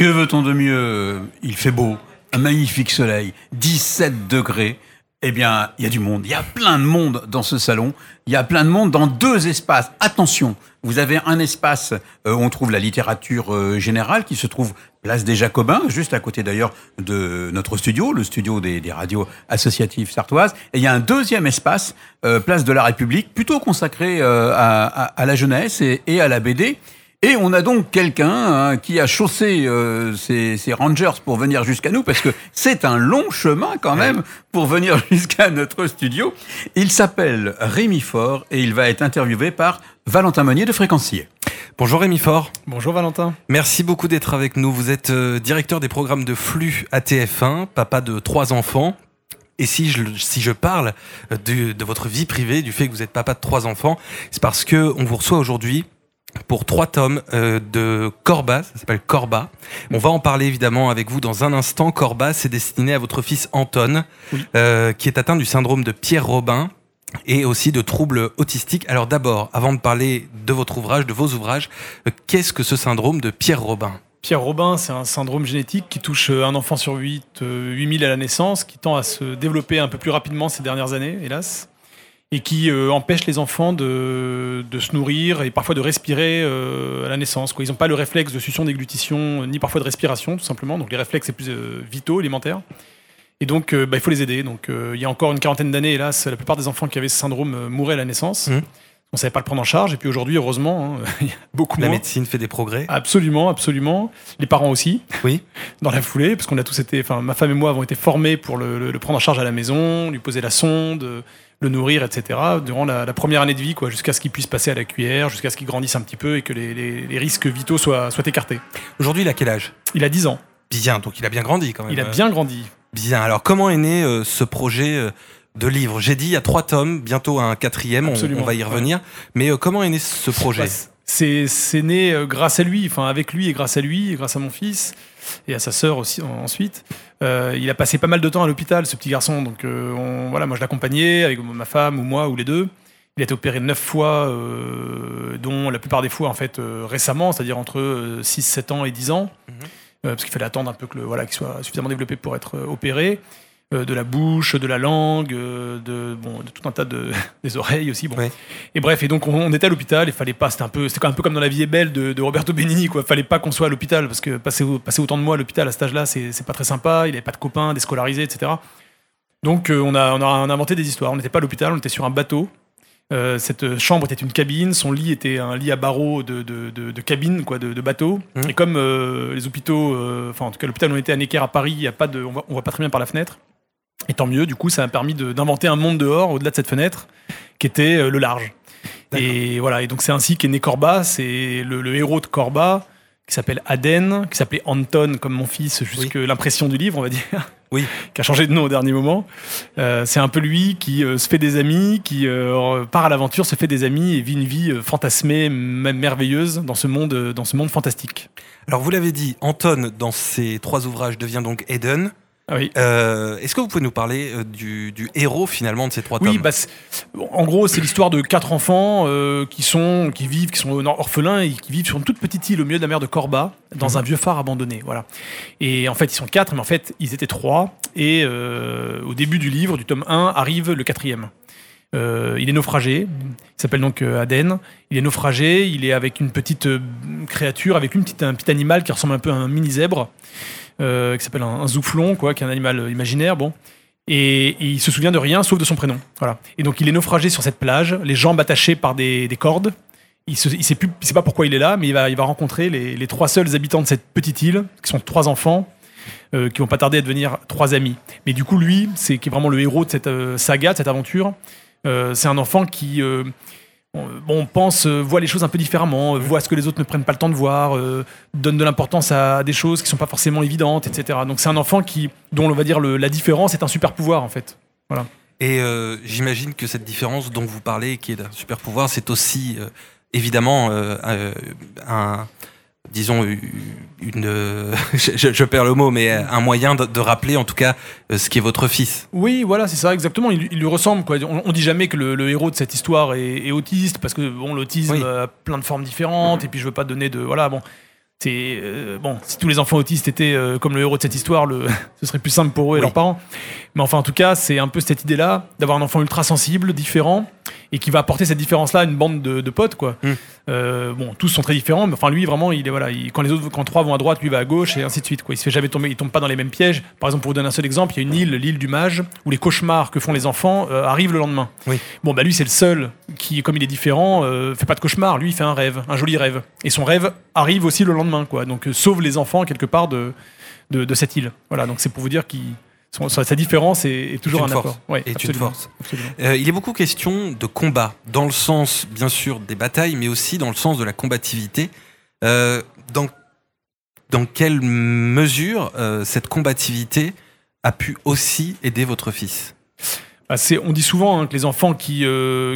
Que veut-on de mieux? Il fait beau, un magnifique soleil, 17 degrés. Eh bien, il y a du monde. Il y a plein de monde dans ce salon. Il y a plein de monde dans deux espaces. Attention, vous avez un espace euh, où on trouve la littérature euh, générale qui se trouve place des Jacobins, juste à côté d'ailleurs de notre studio, le studio des, radios associatives sartoises. Et il y a un deuxième espace, euh, place de la République, plutôt consacré à, la jeunesse et à la BD. Et on a donc quelqu'un hein, qui a chaussé euh, ses, ses, rangers pour venir jusqu'à nous, parce que c'est un long chemin quand même pour venir jusqu'à notre studio. Il s'appelle Rémi Fort et il va être interviewé par Valentin Meunier de Fréquencier. Bonjour Rémi Fort. Bonjour Valentin. Merci beaucoup d'être avec nous. Vous êtes euh, directeur des programmes de flux à TF1, papa de trois enfants. Et si je, si je parle de, de votre vie privée, du fait que vous êtes papa de trois enfants, c'est parce que on vous reçoit aujourd'hui pour trois tomes euh, de Corba, ça s'appelle Corba. On va en parler évidemment avec vous dans un instant. Corba, c'est destiné à votre fils Anton, oui. euh, qui est atteint du syndrome de Pierre Robin et aussi de troubles autistiques. Alors d'abord, avant de parler de votre ouvrage, de vos ouvrages, euh, qu'est-ce que ce syndrome de Pierre Robin? Pierre Robin, c'est un syndrome génétique qui touche un enfant sur 8, 8000 à la naissance, qui tend à se développer un peu plus rapidement ces dernières années, hélas et qui euh, empêche les enfants de, de, se nourrir et parfois de respirer euh, à la naissance. Quoi. Ils n'ont pas le réflexe de succion, déglutition, ni parfois de respiration, tout simplement. Donc les réflexes, c'est plus euh, vitaux, élémentaires. Et donc, bah, il faut les aider. Donc, il y a encore une quarantaine d'années, hélas, la plupart des enfants qui avaient ce syndrome mouraient à la naissance. Mmh. On savait pas le prendre en charge. Et puis aujourd'hui, heureusement, hein, il y a beaucoup La moins. médecine fait des progrès. Absolument, absolument. Les parents aussi. Oui. Dans la foulée, parce qu'on a tous été, enfin, ma femme et moi avons été formés pour le, le, le, prendre en charge à la maison, lui poser la sonde, le nourrir, etc. Durant la, la première année de vie, quoi, jusqu'à ce qu'il puisse passer à la cuillère, jusqu'à ce qu'il grandisse un petit peu et que les, les, les risques vitaux soient, soient écartés. Aujourd'hui, il a quel âge? Il a 10 ans. Bien, donc il a bien grandi quand même. Il a bien grandi. Bien. Alors, comment est né euh, ce projet euh, de livre? J'ai dit il y a trois tomes, bientôt un quatrième, on, on, va y revenir. Ouais. Mais euh, comment est né ce projet? C'est né grâce à lui, enfin avec lui et grâce à lui, et grâce à mon fils et à sa sœur aussi ensuite. Euh, il a passé pas mal de temps à l'hôpital, ce petit garçon. Donc euh, on, voilà, moi je l'accompagnais avec ma femme ou moi ou les deux. Il a été opéré neuf fois, euh, dont la plupart des fois en fait récemment, c'est-à-dire entre 6, 7 ans et 10 ans, mm -hmm. parce qu'il fallait attendre un peu que le, voilà, qu'il soit suffisamment développé pour être opéré de la bouche, de la langue, de, bon, de tout un tas de des oreilles aussi. Bon. Et bref, et donc on, on était à l'hôpital. Il fallait pas. C'était un peu, c'était un peu comme dans La vie est belle de, de Roberto Benigni. Quoi. Fallait pas qu'on soit à l'hôpital parce que passer, passer autant de mois à l'hôpital à cet âge-là, c'est, c'est pas très sympa. Il avait pas de copains, déscolarisé, etc. Donc euh, on a, on a on a inventé des histoires. On n'était pas à l'hôpital, on était sur un bateau. Euh, cette chambre était une cabine, son lit était un lit à barreaux de, de, de, de cabine, quoi, de, bateau. Mmh. Et comme euh, les hôpitaux, enfin en tout cas l'hôpital où on était à Necker à Paris, y a pas de, on voit, on voit pas très bien par la fenêtre. Et tant mieux, du coup, ça a permis d'inventer un monde dehors, au-delà de cette fenêtre, qui était euh, le large. Et voilà, et donc c'est ainsi qu'est né Corba, c'est le, le, héros de Corba, qui s'appelle Aden, qui s'appelait Anton, comme mon fils, jusque oui. l'impression du livre, on va dire. Oui. qui a changé de nom au dernier moment. Euh, c'est un peu lui qui euh, se fait des amis, qui euh, part à l'aventure, se fait des amis et vit une vie fantasmée, même merveilleuse dans ce monde, dans ce monde fantastique. Alors vous l'avez dit, Anton, dans ses trois ouvrages, devient donc Eden. Ah oui. Euh, Est-ce que vous pouvez nous parler euh, du, du, héros finalement de ces trois oui, tomes bah En gros, c'est l'histoire de quatre enfants euh, qui sont qui vivent, qui sont orphelins et qui vivent sur une toute petite île au milieu de la mer de Corba, dans mmh. un vieux phare abandonné. Voilà. Et en fait, ils sont quatre, mais en fait, ils étaient trois. Et euh, au début du livre, du tome 1, arrive le quatrième. Euh, il est naufragé, il s'appelle donc Aden. Il est naufragé, il est avec une petite créature, avec une petite, un petit animal qui ressemble un peu à un mini zèbre euh, qui s'appelle un, un, zouflon, quoi, qui est un animal imaginaire, bon. Et, il se souvient de rien sauf de son prénom. Voilà. Et donc il est naufragé sur cette plage, les jambes attachées par des, des cordes. Il ne sait, pas pourquoi il est là, mais il va, il va rencontrer les, trois seuls habitants de cette petite île, qui sont trois enfants, euh, qui vont pas tarder à devenir trois amis. Mais du coup, lui, c'est qui est vraiment le héros de cette euh, saga, de cette aventure. Euh, c'est un enfant qui bon, pense, euh, voit les choses un peu différemment, euh, voit ce que les autres ne prennent pas le temps de voir, euh, donne de l'importance à des choses qui sont pas forcément évidentes, etc. Donc c'est un enfant qui, dont on va dire la différence est un super pouvoir en fait. Voilà. Et euh, j'imagine que cette différence dont vous parlez, qui est un super pouvoir, c'est aussi évidemment un disons une je, je, perds le mot mais un moyen de, de, rappeler en tout cas ce qui est votre fils oui voilà c'est ça exactement il, il, lui ressemble quoi on, on dit jamais que le, le, héros de cette histoire est, est autiste parce que bon l'autisme oui. a plein de formes différentes mmh. et puis je veux pas donner de voilà bon c'est euh, bon, si tous les enfants autistes étaient euh, comme le héros de cette histoire, le, ce serait plus simple pour eux et Oui. leurs parents. Mais enfin, en tout cas, c'est un peu cette idée-là d'avoir un enfant ultra sensible, différent, et qui va apporter cette différence-là à une bande de, de potes, quoi. Mm. Euh, bon, tous sont très différents, mais enfin, lui, vraiment, il est voilà, il- quand les autres, quand trois vont à droite, lui va à gauche, et ainsi de suite, quoi. Il se fait jamais tomber, il tombe pas dans les mêmes pièges. Par exemple, pour vous donner un seul exemple, il y a une île, l'île du mage, où les cauchemars que font les enfants euh, arrivent le lendemain. Oui. Bon, bah lui, c'est le seul qui, comme il est différent, euh, fait pas de cauchemar. Lui, il fait un rêve, un joli rêve. Et son rêve arrive aussi le lendemain, quoi. Donc, euh, sauve les enfants quelque part de, de, de cette île. Voilà, donc c'est pour vous dire qu'il son- sa différence est, est toujours une un force. apport. Ouais, Est une force. Euh, il est beaucoup question de combat, dans le sens, bien sûr, des batailles, mais aussi dans le sens de la combativité. Euh, dans, dans quelle mesure euh, cette combativité a pu aussi aider votre fils? Bah, on dit souvent hein, que les enfants qui,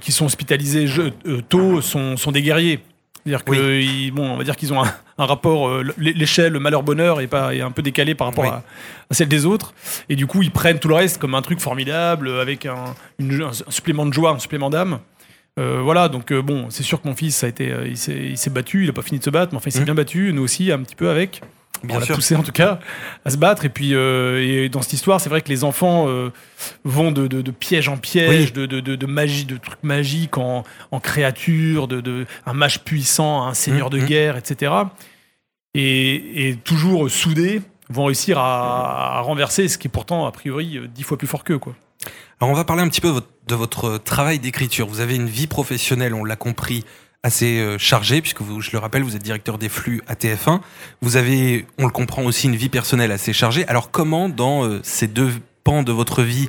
qui sont hospitalisés tôt sont, sont des guerriers. C'est-à-dire que, ils- bon, on va dire qu'ils ont un, un rapport, euh, l'é- l'échelle, le malheur-bonheur est, pas, est un peu décalé par rapport Oui. à, à celle des autres. Et du coup, ils prennent tout le reste comme un truc formidable, avec un, une- un supplément de joie, un supplément d'âme. Euh, voilà, donc euh, bon, c'est sûr que mon fils, ça a été, il s'est battu, il n'a pas fini de se battre, mais enfin, il s'est Mhm. bien battu, nous aussi, un petit peu avec. Bien on l'a poussé en tout cas à se battre. Et puis, euh, et dans cette histoire, c'est vrai que les enfants euh, vont de, de- de piège en piège, Oui. de, magie, de trucs magiques en, en créatures, de, un mage puissant, un seigneur de Mhm. guerre, etc. Et, et toujours soudés, vont réussir à, à renverser ce qui est pourtant, a priori, euh, dix fois plus fort qu'eux. Quoi. Alors on va parler un petit peu de votre, de votre travail d'écriture. Vous avez une vie professionnelle, on l'a compris, assez euh, chargée, puisque vous, je le rappelle, vous êtes directeur des flux à TF1. Vous avez, on le comprend aussi, une vie personnelle assez chargée. Alors comment, dans euh, ces deux pans de votre vie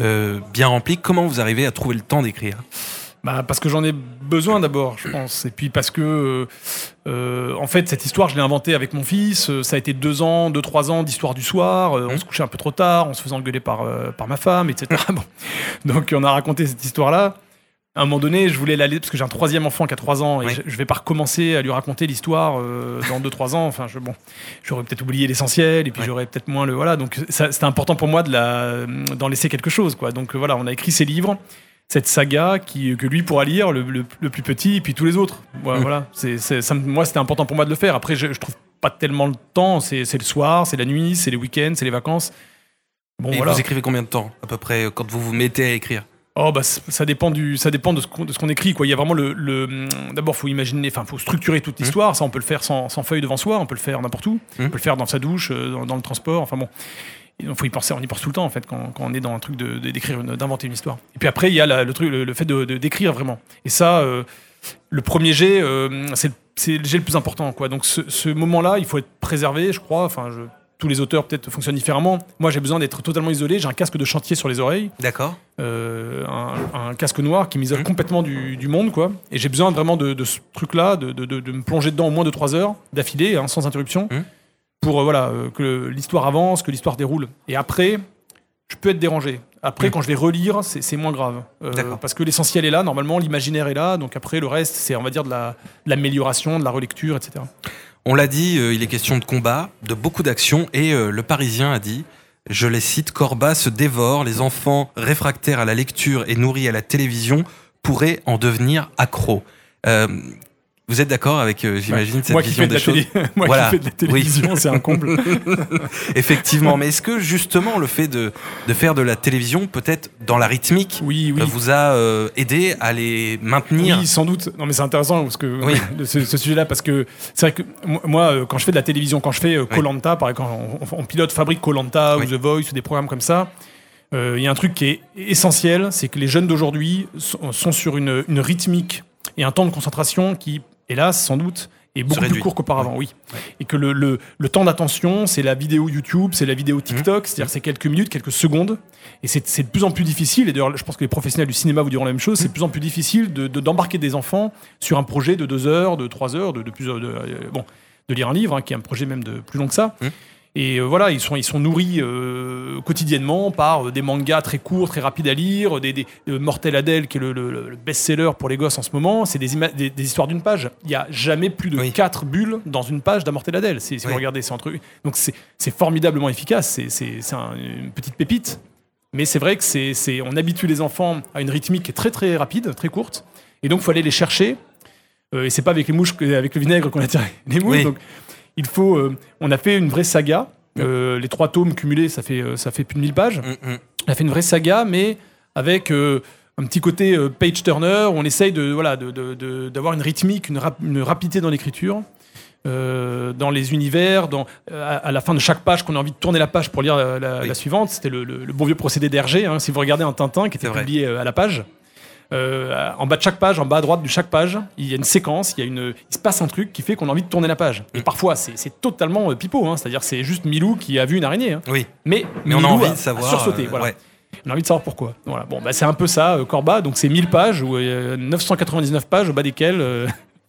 euh, bien remplis, comment vous arrivez à trouver le temps d'écrire? Bah, parce que j'en ai besoin d'abord, je pense. Et puis parce que, euh, en fait, cette histoire, je l'ai inventée avec mon fils. Ça a été deux ans, deux, trois ans d'histoire du soir. Euh, On Mhm. se couchait un peu trop tard, on se faisait engueuler par, euh, par ma femme, etc. Bon. Donc, on a raconté cette histoire-là. À un moment donné, je voulais l'aller, parce que j'ai un troisième enfant qui a trois ans, et je, je vais pas recommencer à lui raconter l'histoire euh, dans deux, trois ans. Enfin, je, bon, j'aurais peut-être oublié l'essentiel, et puis Ouais. j'aurais peut-être moins le. Voilà, donc c'était important pour moi de la- d'en laisser quelque chose, quoi. Donc, voilà, on a écrit ces livres cette saga qui, que lui pourra lire, le, le- le plus petit, et puis tous les autres. Voilà, Mm. voilà. C'est, c'est- ça me- moi, c'était important pour moi de le faire. Après, je, je trouve pas tellement le temps. C'est, c'est le soir, c'est la nuit, c'est les week-ends, c'est les vacances. Bon, Et voilà. vous écrivez combien de temps, à peu près, quand vous vous mettez à écrire? Oh, bah, ça dépend, du, ça dépend de ce qu'on, écrit. Quoi. Il y a vraiment le. le d'abord, faut imaginer, enfin, faut structurer toute Mm. l'histoire. Ça, on peut le faire sans, sans feuille devant soi, on peut le faire n'importe où. Mm. On peut le faire dans sa douche, euh, dans, dans le transport. Enfin bon. Il faut y penser, on y pense tout le temps en fait quand, quand on est dans un truc de, d'écrire, d'inventer une histoire. Et puis après, il y a la- le truc, le, le fait de, d'écrire vraiment. Et ça, euh, le premier jet, euh, c'est, le- c'est le jet le plus important. Quoi. Donc ce, ce moment-là, il faut être préservé, je crois. Enfin, je- tous les auteurs peut-être fonctionnent différemment. Moi, j'ai besoin d'être totalement isolé. J'ai un casque de chantier sur les oreilles D'accord. euh, un, un casque noir qui m'isole Mhm. complètement du, du monde, quoi. Et j'ai besoin vraiment de, de ce truc-là, de, de- de- de me plonger dedans au moins de 3 heures d'affilée, hein, sans interruption, Mhm. pour euh, voilà euh, que l'histoire avance, que l'histoire déroule. Et après, je peux être dérangé. Après, Mhm. quand je vais relire, c'est moins grave. Parce que l'essentiel est là, normalement, l'imaginaire est là. Donc après, le reste, c'est, on va dire, de la- de l'amélioration, de la relecture, etc. On l'a dit, euh, il est question de combat, de beaucoup d'actions, et euh, le Parisien a dit, je les cite, Corba se dévore, les enfants réfractaires à la lecture et nourris à la télévision pourraient en devenir accros. Euh, vous êtes d'accord avec, euh, j'imagine, cette Moi qui vision fais de des choses télé, moi Voilà. qui fais de la télévision, c'est un comble. Effectivement, mais est-ce que justement le fait de, de faire de la télévision, peut-être dans la rythmique, Oui, oui. euh, vous a euh, aidé à les maintenir Oui, sans doute. Non, mais c'est intéressant parce que Oui. ce, ce sujet-là, parce que c'est vrai que moi- quand je fais de la télévision, quand je fais Oui. Colanta, par exemple, quand on, on pilote Fabrique Colanta Oui. ou The Voice ou des programmes comme ça, euh, il y a un truc qui est essentiel, c'est que les jeunes d'aujourd'hui sont, sont sur une, une rythmique et un temps de concentration qui, hélas, sans doute, est beaucoup plus court qu'auparavant, oui. Et que le, le- le temps d'attention, c'est la vidéo YouTube, c'est la vidéo Mmh. TikTok, c'est-à-dire c'est quelques minutes, quelques secondes. Et c'est de plus en plus difficile, et d'ailleurs je pense que les professionnels du cinéma vous diront la même chose, c'est de plus en plus difficile de- de- d'embarquer des enfants sur un projet de deux heures, de trois heures, de, de plusieurs... de- euh, bon, de lire un livre, hein, qui est un projet même de plus long que ça. Mmh. Et euh, voilà, ils sont, ils sont nourris euh, quotidiennement par euh, des mangas très courts, très rapides à lire, des, des Mortel Adèle, qui est le, le- le best-seller pour les gosses en ce moment. C'est des, ima- des, des histoires d'une page. Il n'y a jamais plus de Oui. quatre bulles dans une page d'Amortel Adèle. Si, si Oui. vous regardez, c'est entre Donc c'est formidablement efficace. C'est- C'est c'est un- une petite pépite. Mais c'est vrai que c'est on habitue les enfants à une rythmique qui est très très rapide, très courte. Et donc, il faut aller les chercher. Euh, et c'est pas avec les mouches, avec le vinaigre qu'on attire les mouches. Oui. Donc, il faut. euh, on a fait une vraie saga. Euh, les trois tomes cumulés, ça fait, euh, ça fait plus de 1000 pages. Mm, mm. On a fait une vraie saga, mais avec euh, un petit côté euh, page turner. où On essaye de voilà de- de- de- d'avoir une rythmique, une, rap- une rapidité dans l'écriture, euh, dans les univers, dans, à, à la fin de chaque page, qu'on a envie de tourner la page pour lire la, la- Oui. la suivante. C'était le, le- le bon vieux procédé d'Hergé. hein. si vous regardez un Tintin qui était vrai. publié euh, à la page. Euh, en bas de chaque page, en bas à droite de chaque page, il y a une séquence, il, y a une, il se passe un truc qui fait qu'on a envie de tourner la page. Et Mm. parfois, c'est totalement euh, pipeau, hein. c'est-à-dire c'est juste Milou qui a vu une araignée. hein. Oui, Mais, mais on a envie a- de savoir. sursauté, euh, voilà. ouais. On a envie de savoir pourquoi. Voilà. Bon, bah, c'est un peu ça, Corba. Donc, c'est 1000 pages ou euh, 999 pages au bas desquelles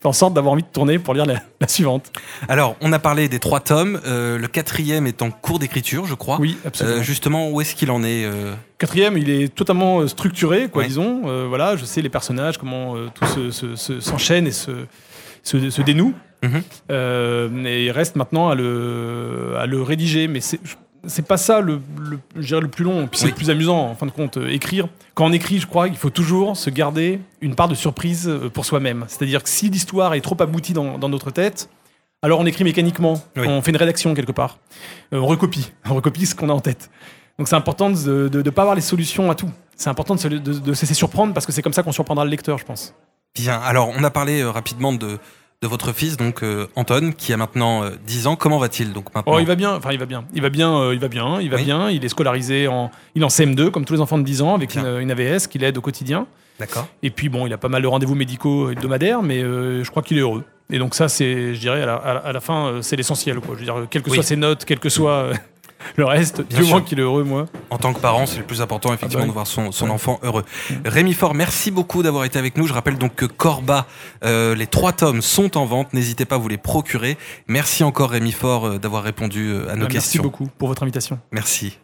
fait en sorte d'avoir envie de tourner pour lire la, la suivante. Alors, on a parlé des trois tomes. euh, le quatrième est en cours d'écriture, je crois. Oui, absolument. Euh, justement, où est-ce qu'il en est euh Quatrième, il est totalement structuré, quoi, Ouais. disons. Voilà, je sais les personnages, comment tout se- se- se- s'enchaîne et se, se, dénoue. Et il reste maintenant à le, à le rédiger. Mais c'est c'est pas ça le, le, le plus long. Puis c'est Oui. le plus amusant, en fin de compte. euh, écrire. Quand on écrit, je crois qu'il faut toujours se garder une part de surprise euh, pour soi-même. C'est-à-dire que si l'histoire est trop aboutie dans, dans notre tête, alors on écrit mécaniquement. Oui. On fait une rédaction quelque part. Euh, on recopie. On recopie ce qu'on a en tête. Donc c'est important de ne pas avoir les solutions à tout. C'est important de se, de- de se laisser surprendre parce que c'est comme ça qu'on surprendra le lecteur, je pense. Bien. Alors, on a parlé euh, rapidement de, de votre fils, donc euh, Anton, qui a maintenant euh, 10 ans. Comment va-t-il donc maintenant? Oh, il va bien. Enfin, il va bien. Il va bien. euh, il va bien. Il va Oui. bien. Il est scolarisé en. Il est en CM2 comme tous les enfants de 10 ans avec une, une AVS qui l'aide au quotidien. D'accord. Et puis bon, il a pas mal de rendez-vous médicaux hebdomadaires, mais euh, je crois qu'il est heureux. Et donc ça, c'est, je dirais, à la, à la- fin, euh, c'est l'essentiel. Quoi. Je veux dire, quelles que Oui. soient ses notes, quel que soit euh, le reste, Bien du sûr. moins qu'il est heureux, moi. En tant que parent, c'est le plus important, effectivement, Ah bah oui. de voir son, son enfant heureux. Rémi Fort, merci beaucoup d'avoir été avec nous. Je rappelle donc que Corba, euh, les trois tomes sont en vente. N'hésitez pas à vous les procurer. Merci encore, Rémi Fort, euh, d'avoir répondu euh, à nos Merci questions. beaucoup pour votre invitation. Merci.